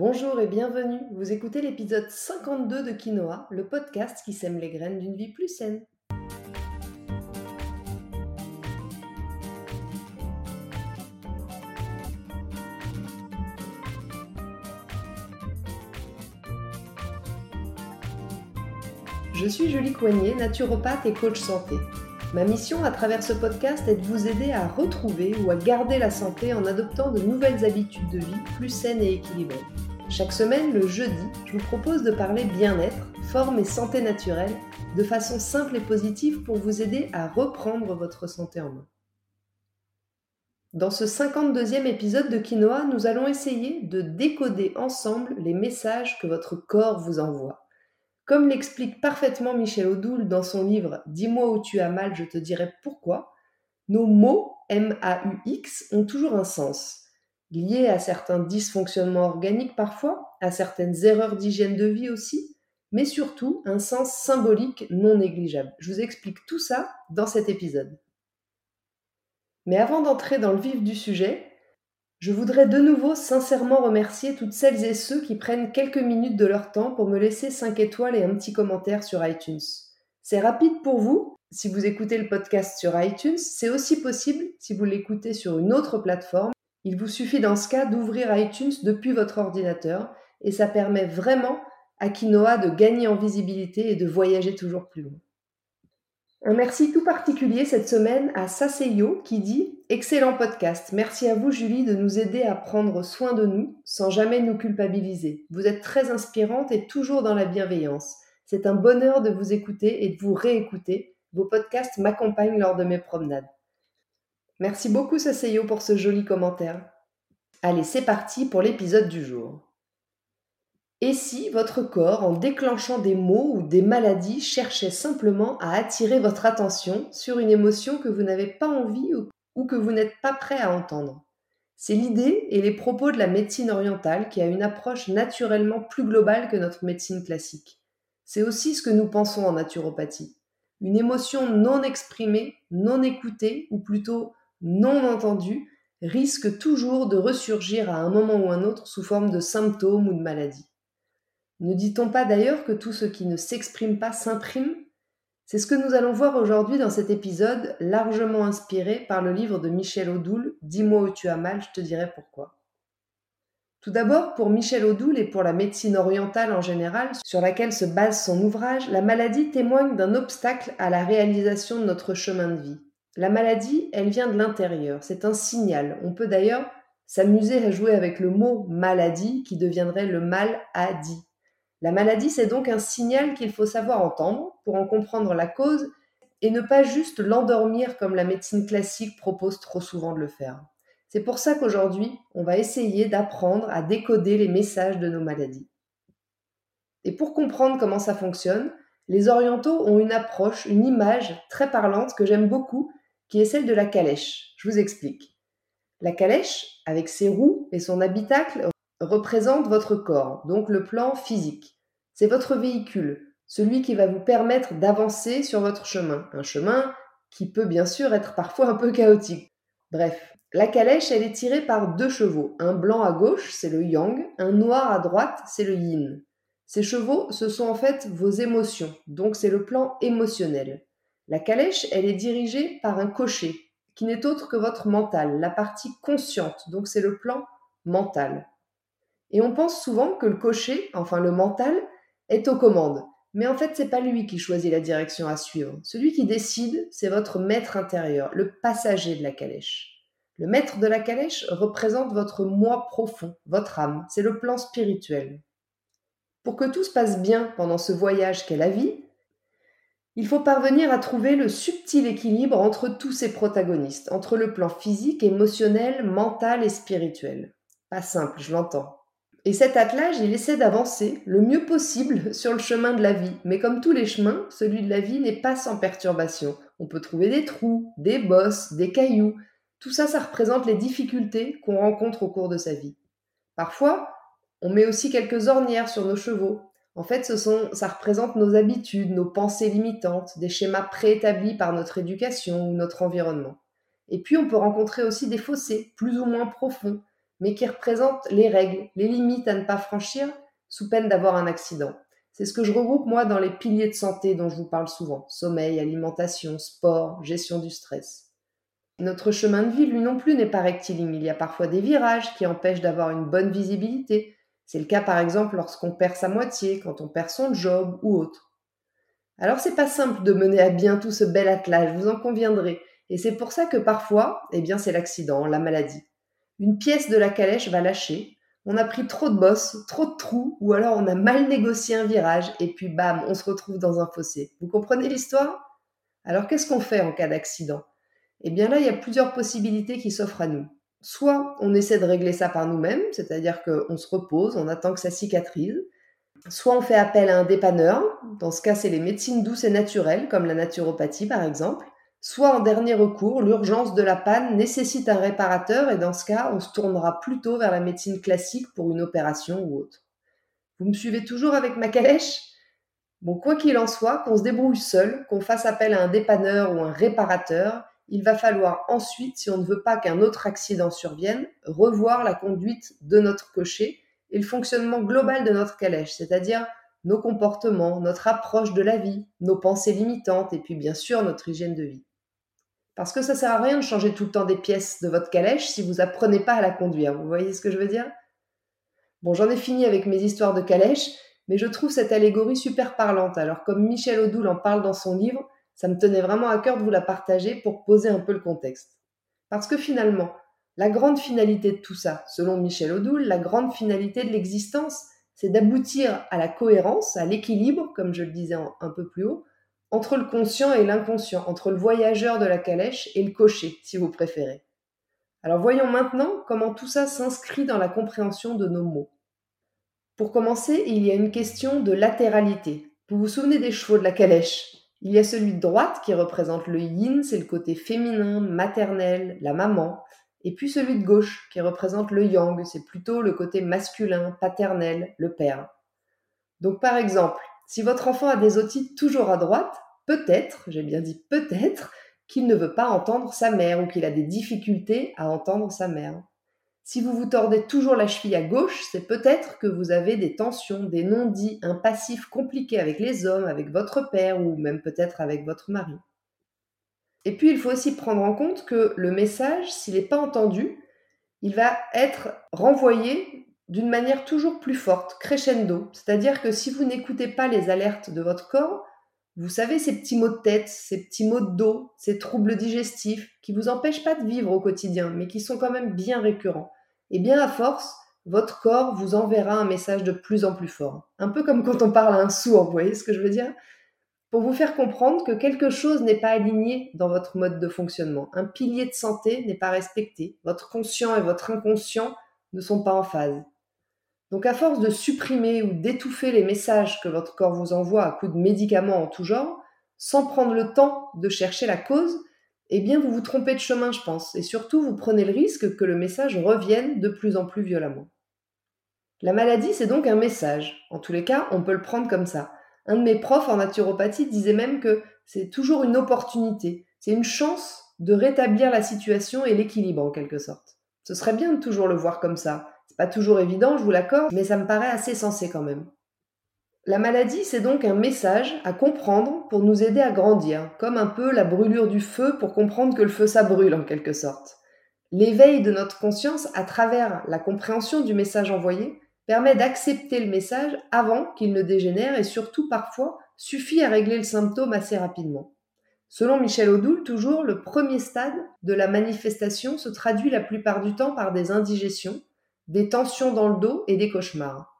Bonjour et bienvenue. Vous écoutez l'épisode 52 de Quinoa, le podcast qui sème les graines d'une vie plus saine. Je suis Julie Coignet, naturopathe et coach santé. Ma mission à travers ce podcast est de vous aider à retrouver ou à garder la santé en adoptant de nouvelles habitudes de vie plus saines et équilibrées. Chaque semaine, le jeudi, je vous propose de parler bien-être, forme et santé naturelle de façon simple et positive pour vous aider à reprendre votre santé en main. Dans ce 52e épisode de Quinoa, nous allons essayer de décoder ensemble les messages que votre corps vous envoie. Comme l'explique parfaitement Michel Odoul dans son livre Dis-moi où tu as mal, je te dirai pourquoi, nos mots M-A-U-X ont toujours un sens liées à certains dysfonctionnements organiques parfois, à certaines erreurs d'hygiène de vie aussi, mais surtout un sens symbolique non négligeable. Je vous explique tout ça dans cet épisode. Mais avant d'entrer dans le vif du sujet, je voudrais de nouveau sincèrement remercier toutes celles et ceux qui prennent quelques minutes de leur temps pour me laisser 5 étoiles et un petit commentaire sur iTunes. C'est rapide pour vous si vous écoutez le podcast sur iTunes, c'est aussi possible si vous l'écoutez sur une autre plateforme il vous suffit dans ce cas d'ouvrir iTunes depuis votre ordinateur et ça permet vraiment à Quinoa de gagner en visibilité et de voyager toujours plus loin. Un merci tout particulier cette semaine à Saseyo qui dit Excellent podcast. Merci à vous, Julie, de nous aider à prendre soin de nous sans jamais nous culpabiliser. Vous êtes très inspirante et toujours dans la bienveillance. C'est un bonheur de vous écouter et de vous réécouter. Vos podcasts m'accompagnent lors de mes promenades. Merci beaucoup Saseyo pour ce joli commentaire. Allez, c'est parti pour l'épisode du jour. Et si votre corps, en déclenchant des maux ou des maladies, cherchait simplement à attirer votre attention sur une émotion que vous n'avez pas envie ou que vous n'êtes pas prêt à entendre? C'est l'idée et les propos de la médecine orientale qui a une approche naturellement plus globale que notre médecine classique. C'est aussi ce que nous pensons en naturopathie. Une émotion non exprimée, non écoutée, ou plutôt non entendu risque toujours de ressurgir à un moment ou un autre sous forme de symptômes ou de maladies. Ne dit-on pas d'ailleurs que tout ce qui ne s'exprime pas s'imprime? C'est ce que nous allons voir aujourd'hui dans cet épisode largement inspiré par le livre de Michel Odoul Dis-moi où tu as mal, je te dirai pourquoi. Tout d'abord, pour Michel Odoul et pour la médecine orientale en général, sur laquelle se base son ouvrage, la maladie témoigne d'un obstacle à la réalisation de notre chemin de vie. La maladie, elle vient de l'intérieur, c'est un signal. On peut d'ailleurs s'amuser à jouer avec le mot maladie qui deviendrait le mal à dit. La maladie, c'est donc un signal qu'il faut savoir entendre pour en comprendre la cause et ne pas juste l'endormir comme la médecine classique propose trop souvent de le faire. C'est pour ça qu'aujourd'hui, on va essayer d'apprendre à décoder les messages de nos maladies. Et pour comprendre comment ça fonctionne, les orientaux ont une approche, une image très parlante que j'aime beaucoup qui est celle de la calèche. Je vous explique. La calèche, avec ses roues et son habitacle, représente votre corps, donc le plan physique. C'est votre véhicule, celui qui va vous permettre d'avancer sur votre chemin. Un chemin qui peut bien sûr être parfois un peu chaotique. Bref, la calèche, elle est tirée par deux chevaux. Un blanc à gauche, c'est le yang, un noir à droite, c'est le yin. Ces chevaux, ce sont en fait vos émotions, donc c'est le plan émotionnel. La calèche, elle est dirigée par un cocher, qui n'est autre que votre mental, la partie consciente, donc c'est le plan mental. Et on pense souvent que le cocher, enfin le mental, est aux commandes. Mais en fait, c'est pas lui qui choisit la direction à suivre. Celui qui décide, c'est votre maître intérieur, le passager de la calèche. Le maître de la calèche représente votre moi profond, votre âme, c'est le plan spirituel. Pour que tout se passe bien pendant ce voyage qu'est la vie, il faut parvenir à trouver le subtil équilibre entre tous ces protagonistes, entre le plan physique, émotionnel, mental et spirituel. Pas simple, je l'entends. Et cet attelage, il essaie d'avancer le mieux possible sur le chemin de la vie. Mais comme tous les chemins, celui de la vie n'est pas sans perturbation. On peut trouver des trous, des bosses, des cailloux. Tout ça, ça représente les difficultés qu'on rencontre au cours de sa vie. Parfois, on met aussi quelques ornières sur nos chevaux, en fait, ça représente nos habitudes, nos pensées limitantes, des schémas préétablis par notre éducation ou notre environnement. Et puis, on peut rencontrer aussi des fossés, plus ou moins profonds, mais qui représente les règles, les limites à ne pas franchir sous peine d'avoir un accident. C'est ce que je regroupe moi dans les piliers de santé dont je vous parle souvent. Sommeil, alimentation, sport, gestion du stress. Notre chemin de vie, lui non plus, n'est pas rectiligne. Il y a parfois des virages qui empêchent d'avoir une bonne visibilité. C'est le cas par exemple lorsqu'on perd sa moitié, quand on perd son job ou autre. Alors c'est pas simple de mener à bien tout ce bel attelage, vous en conviendrez. Et c'est pour ça que parfois, eh bien c'est l'accident, la maladie. Une pièce de la calèche va lâcher, on a pris trop de bosses, trop de trous, ou alors on a mal négocié un virage, et puis bam, on se retrouve dans un fossé. Vous comprenez l'histoire? Alors qu'est-ce qu'on fait en cas d'accident? Eh bien là, il y a plusieurs possibilités qui s'offrent à nous. Soit on essaie de régler ça par nous-mêmes, c'est-à-dire qu'on se repose, on attend que ça cicatrise. Soit on fait appel à un dépanneur, dans ce cas c'est les médecines douces et naturelles, comme la naturopathie par exemple. Soit en dernier recours, l'urgence de la panne nécessite un réparateur et dans ce cas on se tournera plutôt vers la médecine classique pour une opération ou autre. Vous me suivez toujours avec ma calèche? Bon, quoi qu'il en soit, qu'on se débrouille seul, qu'on fasse appel à un dépanneur ou un réparateur, il va falloir ensuite, si on ne veut pas qu'un autre accident survienne, revoir la conduite de notre cocher et le fonctionnement global de notre calèche, c'est-à-dire nos comportements, notre approche de la vie, nos pensées limitantes et puis bien sûr notre hygiène de vie. Parce que ça sert à rien de changer tout le temps des pièces de votre calèche si vous apprenez pas à la conduire. Vous voyez ce que je veux dire? Bon, j'en ai fini avec mes histoires de calèche, mais je trouve cette allégorie super parlante. Alors comme Michel Odoul en parle dans son livre, ça me tenait vraiment à cœur de vous la partager pour poser un peu le contexte. Parce que finalement, la grande finalité de tout ça, selon Michel Odoul, la grande finalité de l'existence, c'est d'aboutir à la cohérence, à l'équilibre, comme je le disais un peu plus haut, entre le conscient et l'inconscient, entre le voyageur de la calèche et le cocher, si vous préférez. Alors voyons maintenant comment tout ça s'inscrit dans la compréhension de nos mots. Pour commencer, il y a une question de latéralité. Vous vous souvenez des chevaux de la calèche? Il y a celui de droite qui représente le yin, c'est le côté féminin, maternel, la maman. Et puis celui de gauche qui représente le yang, c'est plutôt le côté masculin, paternel, le père. Donc par exemple, si votre enfant a des otites toujours à droite, peut-être, j'ai bien dit peut-être, qu'il ne veut pas entendre sa mère ou qu'il a des difficultés à entendre sa mère. Si vous vous tordez toujours la cheville à gauche, c'est peut-être que vous avez des tensions, des non-dits, un passif compliqué avec les hommes, avec votre père ou même peut-être avec votre mari. Et puis il faut aussi prendre en compte que le message, s'il n'est pas entendu, il va être renvoyé d'une manière toujours plus forte, crescendo. C'est-à-dire que si vous n'écoutez pas les alertes de votre corps, vous savez, ces petits maux de tête, ces petits maux de dos, ces troubles digestifs qui vous empêchent pas de vivre au quotidien, mais qui sont quand même bien récurrents. Et bien à force, votre corps vous enverra un message de plus en plus fort. Un peu comme quand on parle à un sourd, vous voyez ce que je veux dire? Pour vous faire comprendre que quelque chose n'est pas aligné dans votre mode de fonctionnement. Un pilier de santé n'est pas respecté. Votre conscient et votre inconscient ne sont pas en phase. Donc à force de supprimer ou d'étouffer les messages que votre corps vous envoie à coups de médicaments en tout genre, sans prendre le temps de chercher la cause, eh bien vous vous trompez de chemin, je pense, et surtout vous prenez le risque que le message revienne de plus en plus violemment. La maladie, c'est donc un message. En tous les cas, on peut le prendre comme ça. Un de mes profs en naturopathie disait même que c'est toujours une opportunité, c'est une chance de rétablir la situation et l'équilibre en quelque sorte. Ce serait bien de toujours le voir comme ça. C'est pas toujours évident, je vous l'accorde, mais ça me paraît assez sensé quand même. La maladie, c'est donc un message à comprendre pour nous aider à grandir, comme un peu la brûlure du feu pour comprendre que le feu ça brûle en quelque sorte. L'éveil de notre conscience à travers la compréhension du message envoyé permet d'accepter le message avant qu'il ne dégénère et surtout parfois suffit à régler le symptôme assez rapidement. Selon Michel Odoul, toujours, le premier stade de la manifestation se traduit la plupart du temps par des indigestions, des tensions dans le dos et des cauchemars.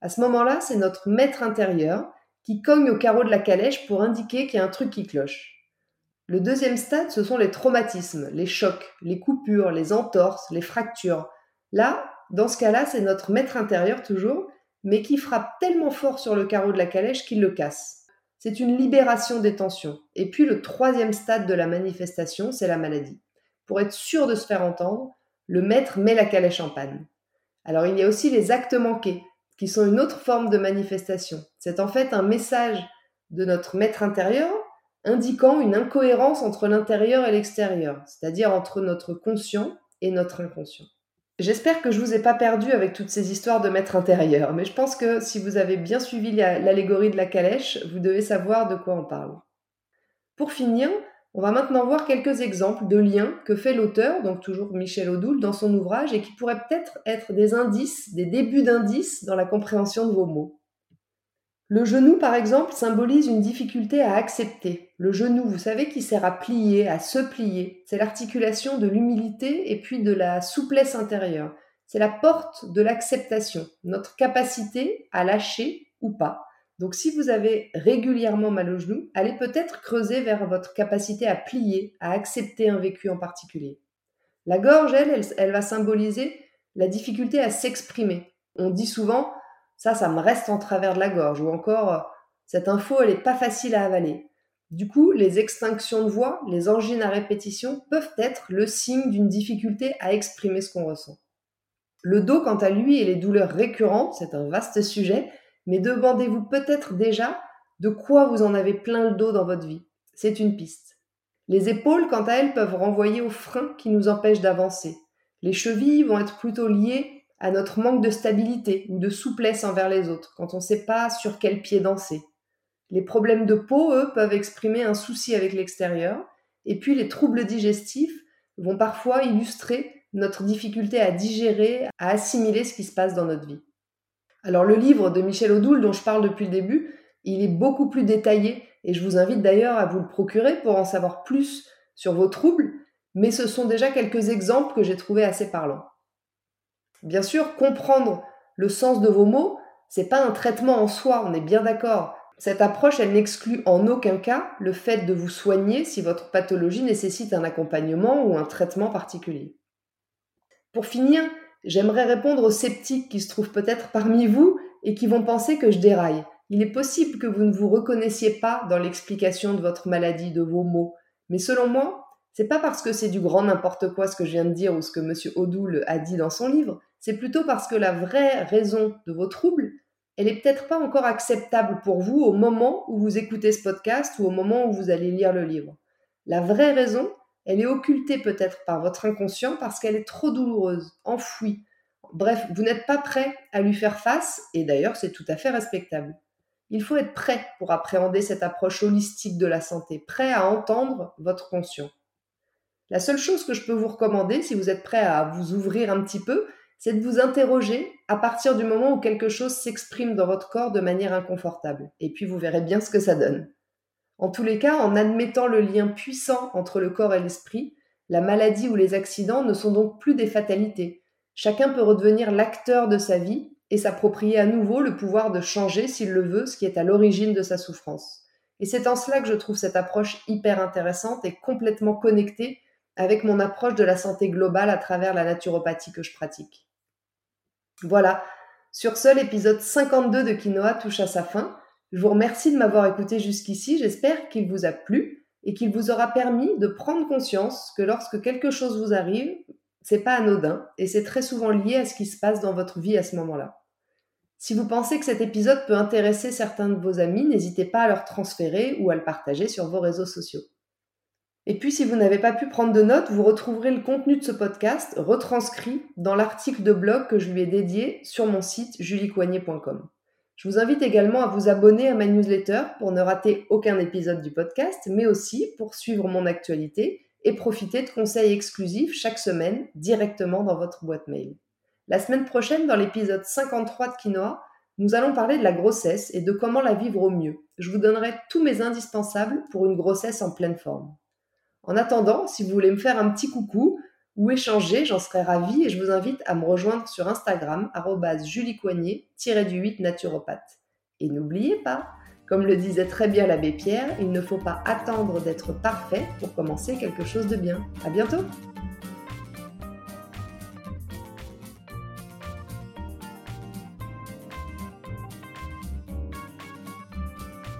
À ce moment-là, c'est notre maître intérieur qui cogne au carreau de la calèche pour indiquer qu'il y a un truc qui cloche. Le deuxième stade, ce sont les traumatismes, les chocs, les coupures, les entorses, les fractures. Là, dans ce cas-là, c'est notre maître intérieur toujours, mais qui frappe tellement fort sur le carreau de la calèche qu'il le casse. C'est une libération des tensions. Et puis le troisième stade de la manifestation, c'est la maladie. Pour être sûr de se faire entendre, le maître met la calèche en panne. Alors il y a aussi les actes manqués, qui sont une autre forme de manifestation. C'est en fait un message de notre maître intérieur indiquant une incohérence entre l'intérieur et l'extérieur, c'est-à-dire entre notre conscient et notre inconscient. J'espère que je vous ai pas perdu avec toutes ces histoires de maître intérieur, mais je pense que si vous avez bien suivi l'allégorie de la calèche, vous devez savoir de quoi on parle. Pour finir, on va maintenant voir quelques exemples de liens que fait l'auteur, donc toujours Michel Odoul, dans son ouvrage et qui pourraient peut-être être des indices, des débuts d'indices dans la compréhension de vos mots. Le genou, par exemple, symbolise une difficulté à accepter. Le genou, vous savez, qui sert à plier, à se plier. C'est l'articulation de l'humilité et puis de la souplesse intérieure. C'est la porte de l'acceptation, notre capacité à lâcher ou pas. Donc si vous avez régulièrement mal au genou, allez peut-être creuser vers votre capacité à plier, à accepter un vécu en particulier. La gorge, elle, elle, va symboliser la difficulté à s'exprimer. On dit souvent ça, ça me reste en travers de la gorge. Ou encore, cette info, elle n'est pas facile à avaler. Du coup, les extinctions de voix, les angines à répétition peuvent être le signe d'une difficulté à exprimer ce qu'on ressent. Le dos, quant à lui, et les douleurs récurrentes, c'est un vaste sujet, mais demandez-vous peut-être déjà de quoi vous en avez plein le dos dans votre vie. C'est une piste. Les épaules, quant à elles, peuvent renvoyer aux freins qui nous empêchent d'avancer. Les chevilles vont être plutôt liées à notre manque de stabilité ou de souplesse envers les autres, quand on ne sait pas sur quel pied danser. Les problèmes de peau, eux, peuvent exprimer un souci avec l'extérieur, et puis les troubles digestifs vont parfois illustrer notre difficulté à digérer, à assimiler ce qui se passe dans notre vie. Alors le livre de Michel Odoul dont je parle depuis le début, il est beaucoup plus détaillé et je vous invite d'ailleurs à vous le procurer pour en savoir plus sur vos troubles, mais ce sont déjà quelques exemples que j'ai trouvés assez parlants. Bien sûr, comprendre le sens de vos mots, c'est pas un traitement en soi, on est bien d'accord. Cette approche, elle n'exclut en aucun cas le fait de vous soigner si votre pathologie nécessite un accompagnement ou un traitement particulier. Pour finir, j'aimerais répondre aux sceptiques qui se trouvent peut-être parmi vous et qui vont penser que je déraille. Il est possible que vous ne vous reconnaissiez pas dans l'explication de votre maladie, de vos mots, mais selon moi, c'est pas parce que c'est du grand n'importe quoi ce que je viens de dire ou ce que M. Odoul a dit dans son livre, c'est plutôt parce que la vraie raison de vos troubles, elle est peut-être pas encore acceptable pour vous au moment où vous écoutez ce podcast ou au moment où vous allez lire le livre. La vraie raison, elle est occultée peut-être par votre inconscient parce qu'elle est trop douloureuse, enfouie. Bref, vous n'êtes pas prêt à lui faire face, et d'ailleurs c'est tout à fait respectable. Il faut être prêt pour appréhender cette approche holistique de la santé, prêt à entendre votre conscient. La seule chose que je peux vous recommander, si vous êtes prêt à vous ouvrir un petit peu, c'est de vous interroger à partir du moment où quelque chose s'exprime dans votre corps de manière inconfortable. Et puis vous verrez bien ce que ça donne. En tous les cas, en admettant le lien puissant entre le corps et l'esprit, la maladie ou les accidents ne sont donc plus des fatalités. Chacun peut redevenir l'acteur de sa vie et s'approprier à nouveau le pouvoir de changer, s'il le veut, ce qui est à l'origine de sa souffrance. Et c'est en cela que je trouve cette approche hyper intéressante et complètement connectée avec mon approche de la santé globale à travers la naturopathie que je pratique. Voilà, sur ce, l'épisode 52 de Quinoa touche à sa fin. Je vous remercie de m'avoir écouté jusqu'ici, j'espère qu'il vous a plu et qu'il vous aura permis de prendre conscience que lorsque quelque chose vous arrive, c'est pas anodin et c'est très souvent lié à ce qui se passe dans votre vie à ce moment-là. Si vous pensez que cet épisode peut intéresser certains de vos amis, n'hésitez pas à leur transférer ou à le partager sur vos réseaux sociaux. Et puis, si vous n'avez pas pu prendre de notes, vous retrouverez le contenu de ce podcast retranscrit dans l'article de blog que je lui ai dédié sur mon site juliecoignet.com. Je vous invite également à vous abonner à ma newsletter pour ne rater aucun épisode du podcast, mais aussi pour suivre mon actualité et profiter de conseils exclusifs chaque semaine directement dans votre boîte mail. La semaine prochaine, dans l'épisode 53 de Quinoa, nous allons parler de la grossesse et de comment la vivre au mieux. Je vous donnerai tous mes indispensables pour une grossesse en pleine forme. En attendant, si vous voulez me faire un petit coucou ou échanger, j'en serais ravie et je vous invite à me rejoindre sur Instagram, juliecoignet-du-8 naturopathe. Et n'oubliez pas, comme le disait très bien l'abbé Pierre, il ne faut pas attendre d'être parfait pour commencer quelque chose de bien. À bientôt!